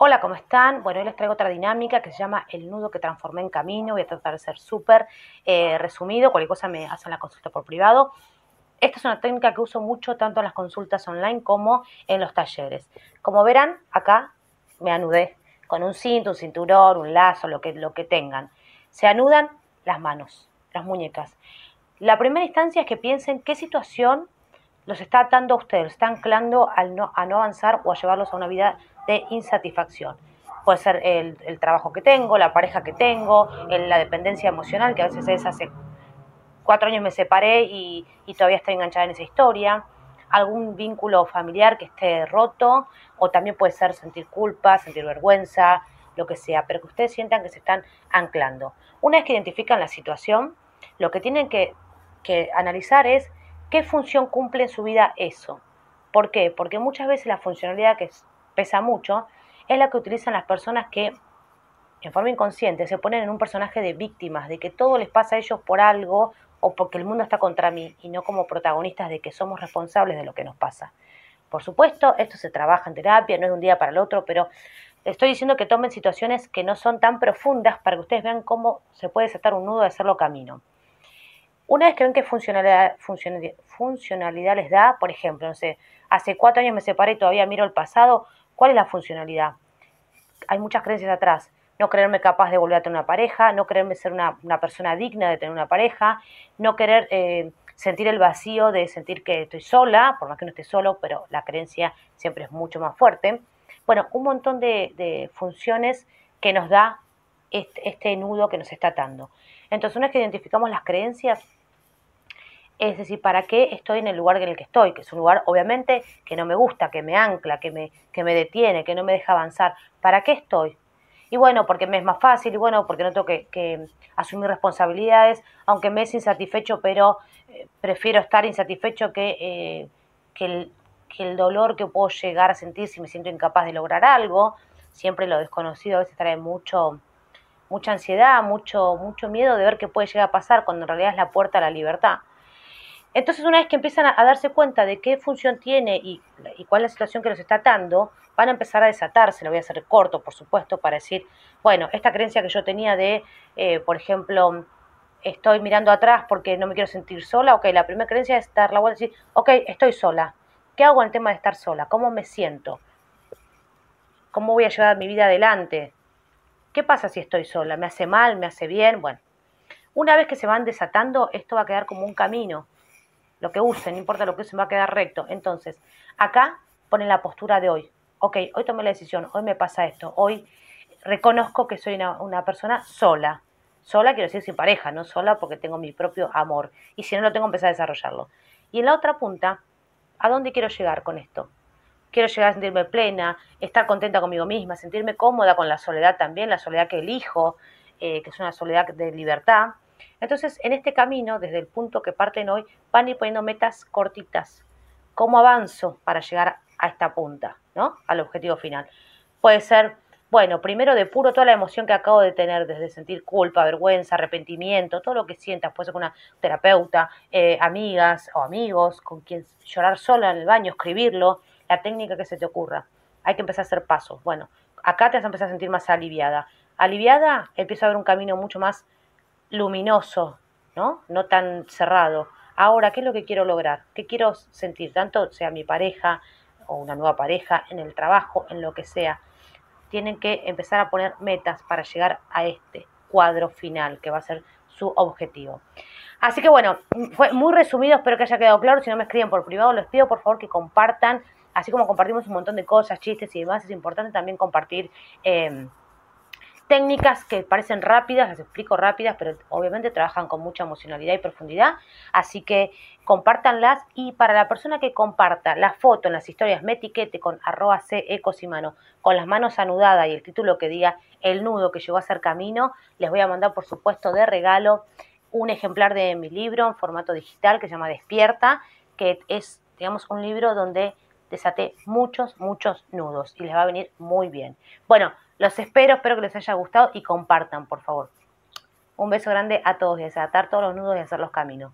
Hola, ¿cómo están? Bueno, hoy les traigo otra dinámica que se llama el nudo que transformé en camino. Voy a tratar de ser súper eh, resumido. Cualquier cosa me hacen la consulta por privado. Esta es una técnica que uso mucho tanto en las consultas online como en los talleres. Como verán, acá me anudé con un cinto, un cinturón, un lazo, lo que, lo que tengan. Se anudan las manos, las muñecas. La primera instancia es que piensen qué situación los está atando a ustedes, los está anclando al no, a no avanzar o a llevarlos a una vida de insatisfacción. Puede ser el, trabajo que tengo, la pareja que tengo, la dependencia emocional, que a veces es hace cuatro años me separé y, todavía estoy enganchada en esa historia, algún vínculo familiar que esté roto, o también puede ser sentir culpa, sentir vergüenza, lo que sea, pero que ustedes sientan que se están anclando. Una vez que identifican la situación, lo que tienen que, que analizar es qué función cumple en su vida eso. ¿Por qué? Porque muchas veces la funcionalidad que pesa mucho, es la que utilizan las personas que en forma inconsciente se ponen en un personaje de víctimas, de que todo les pasa a ellos por algo o porque el mundo está contra mí y no como protagonistas de que somos responsables de lo que nos pasa. Por supuesto, esto se trabaja en terapia, no es de un día para el otro, pero estoy diciendo que tomen situaciones que no son tan profundas para que ustedes vean cómo se puede desatar un nudo y hacerlo camino. Una vez que ven qué funcionalidad, funcionalidad les da, por ejemplo, no sé, hace cuatro años me separé y todavía miro el pasado, ¿Cuál es la funcionalidad? Hay muchas creencias atrás. No creerme capaz de volver a tener una pareja, no creerme ser una, persona digna de tener una pareja, no querer eh, sentir el vacío de sentir que estoy sola, por más que no esté solo, pero la creencia siempre es mucho más fuerte. Bueno, un montón de, funciones que nos da este, este, nudo que nos está atando. Entonces, una vez que identificamos las creencias, es decir, ¿para qué estoy en el lugar en el que estoy? Que es un lugar, obviamente, que no me gusta, que me ancla, que me, que me detiene, que no me deja avanzar. ¿Para qué estoy? Y bueno, porque me es más fácil, y bueno, porque no tengo que, asumir responsabilidades, aunque me es insatisfecho, pero eh, prefiero estar insatisfecho que, eh, que, el, que el dolor que puedo llegar a sentir si me siento incapaz de lograr algo. Siempre lo desconocido a veces trae mucho, mucha ansiedad, mucho, mucho miedo de ver qué puede llegar a pasar cuando en realidad es la puerta a la libertad. Entonces, una vez que empiezan a, darse cuenta de qué función tiene y, cuál es la situación que los está atando, van a empezar a desatarse. Lo voy a hacer corto, por supuesto, para decir, bueno, esta creencia que yo tenía de, eh, por ejemplo, estoy mirando atrás porque no me quiero sentir sola, ok, la primera creencia es dar la vuelta y decir, ok, estoy sola. ¿Qué hago en el tema de estar sola? ¿Cómo me siento? ¿Cómo voy a llevar mi vida adelante? ¿Qué pasa si estoy sola? ¿Me hace mal? ¿Me hace bien? Bueno, una vez que se van desatando, esto va a quedar como un camino lo que usen, no importa lo que usen, va a quedar recto. Entonces, acá ponen la postura de hoy. Ok, hoy tomé la decisión, hoy me pasa esto, hoy reconozco que soy una, persona sola. Sola quiero decir sin pareja, no sola porque tengo mi propio amor. Y si no lo tengo, empezar a desarrollarlo. Y en la otra punta, ¿a dónde quiero llegar con esto? Quiero llegar a sentirme plena, estar contenta conmigo misma, sentirme cómoda con la soledad también, la soledad que elijo, eh, que es una soledad de libertad. Entonces, en este camino, desde el punto que parten hoy, van a ir poniendo metas cortitas. ¿Cómo avanzo para llegar a esta punta, ¿no? Al objetivo final. Puede ser, bueno, primero depuro toda la emoción que acabo de tener, desde sentir culpa, vergüenza, arrepentimiento, todo lo que sientas. Puede ser con una terapeuta, eh, amigas o amigos, con quien llorar sola en el baño, escribirlo, la técnica que se te ocurra. Hay que empezar a hacer pasos. Bueno, acá te vas a empezar a sentir más aliviada. Aliviada, empieza a ver un camino mucho más luminoso, ¿no? No tan cerrado. Ahora, ¿qué es lo que quiero lograr? ¿Qué quiero sentir? Tanto sea mi pareja o una nueva pareja, en el trabajo, en lo que sea. Tienen que empezar a poner metas para llegar a este cuadro final, que va a ser su objetivo. Así que bueno, fue muy resumido, espero que haya quedado claro. Si no me escriben por privado, les pido por favor que compartan, así como compartimos un montón de cosas, chistes y demás, es importante también compartir. Eh, técnicas que parecen rápidas, las explico rápidas, pero obviamente trabajan con mucha emocionalidad y profundidad, así que compártanlas y para la persona que comparta la foto en las historias me etiquete con arroba c ecosimano, con las manos anudadas y el título que diga el nudo que llegó a ser camino, les voy a mandar por supuesto de regalo un ejemplar de mi libro en formato digital que se llama Despierta, que es digamos un libro donde desaté muchos, muchos nudos y les va a venir muy bien. Bueno, los espero, espero que les haya gustado y compartan, por favor. Un beso grande a todos y a desatar todos los nudos y hacer los caminos.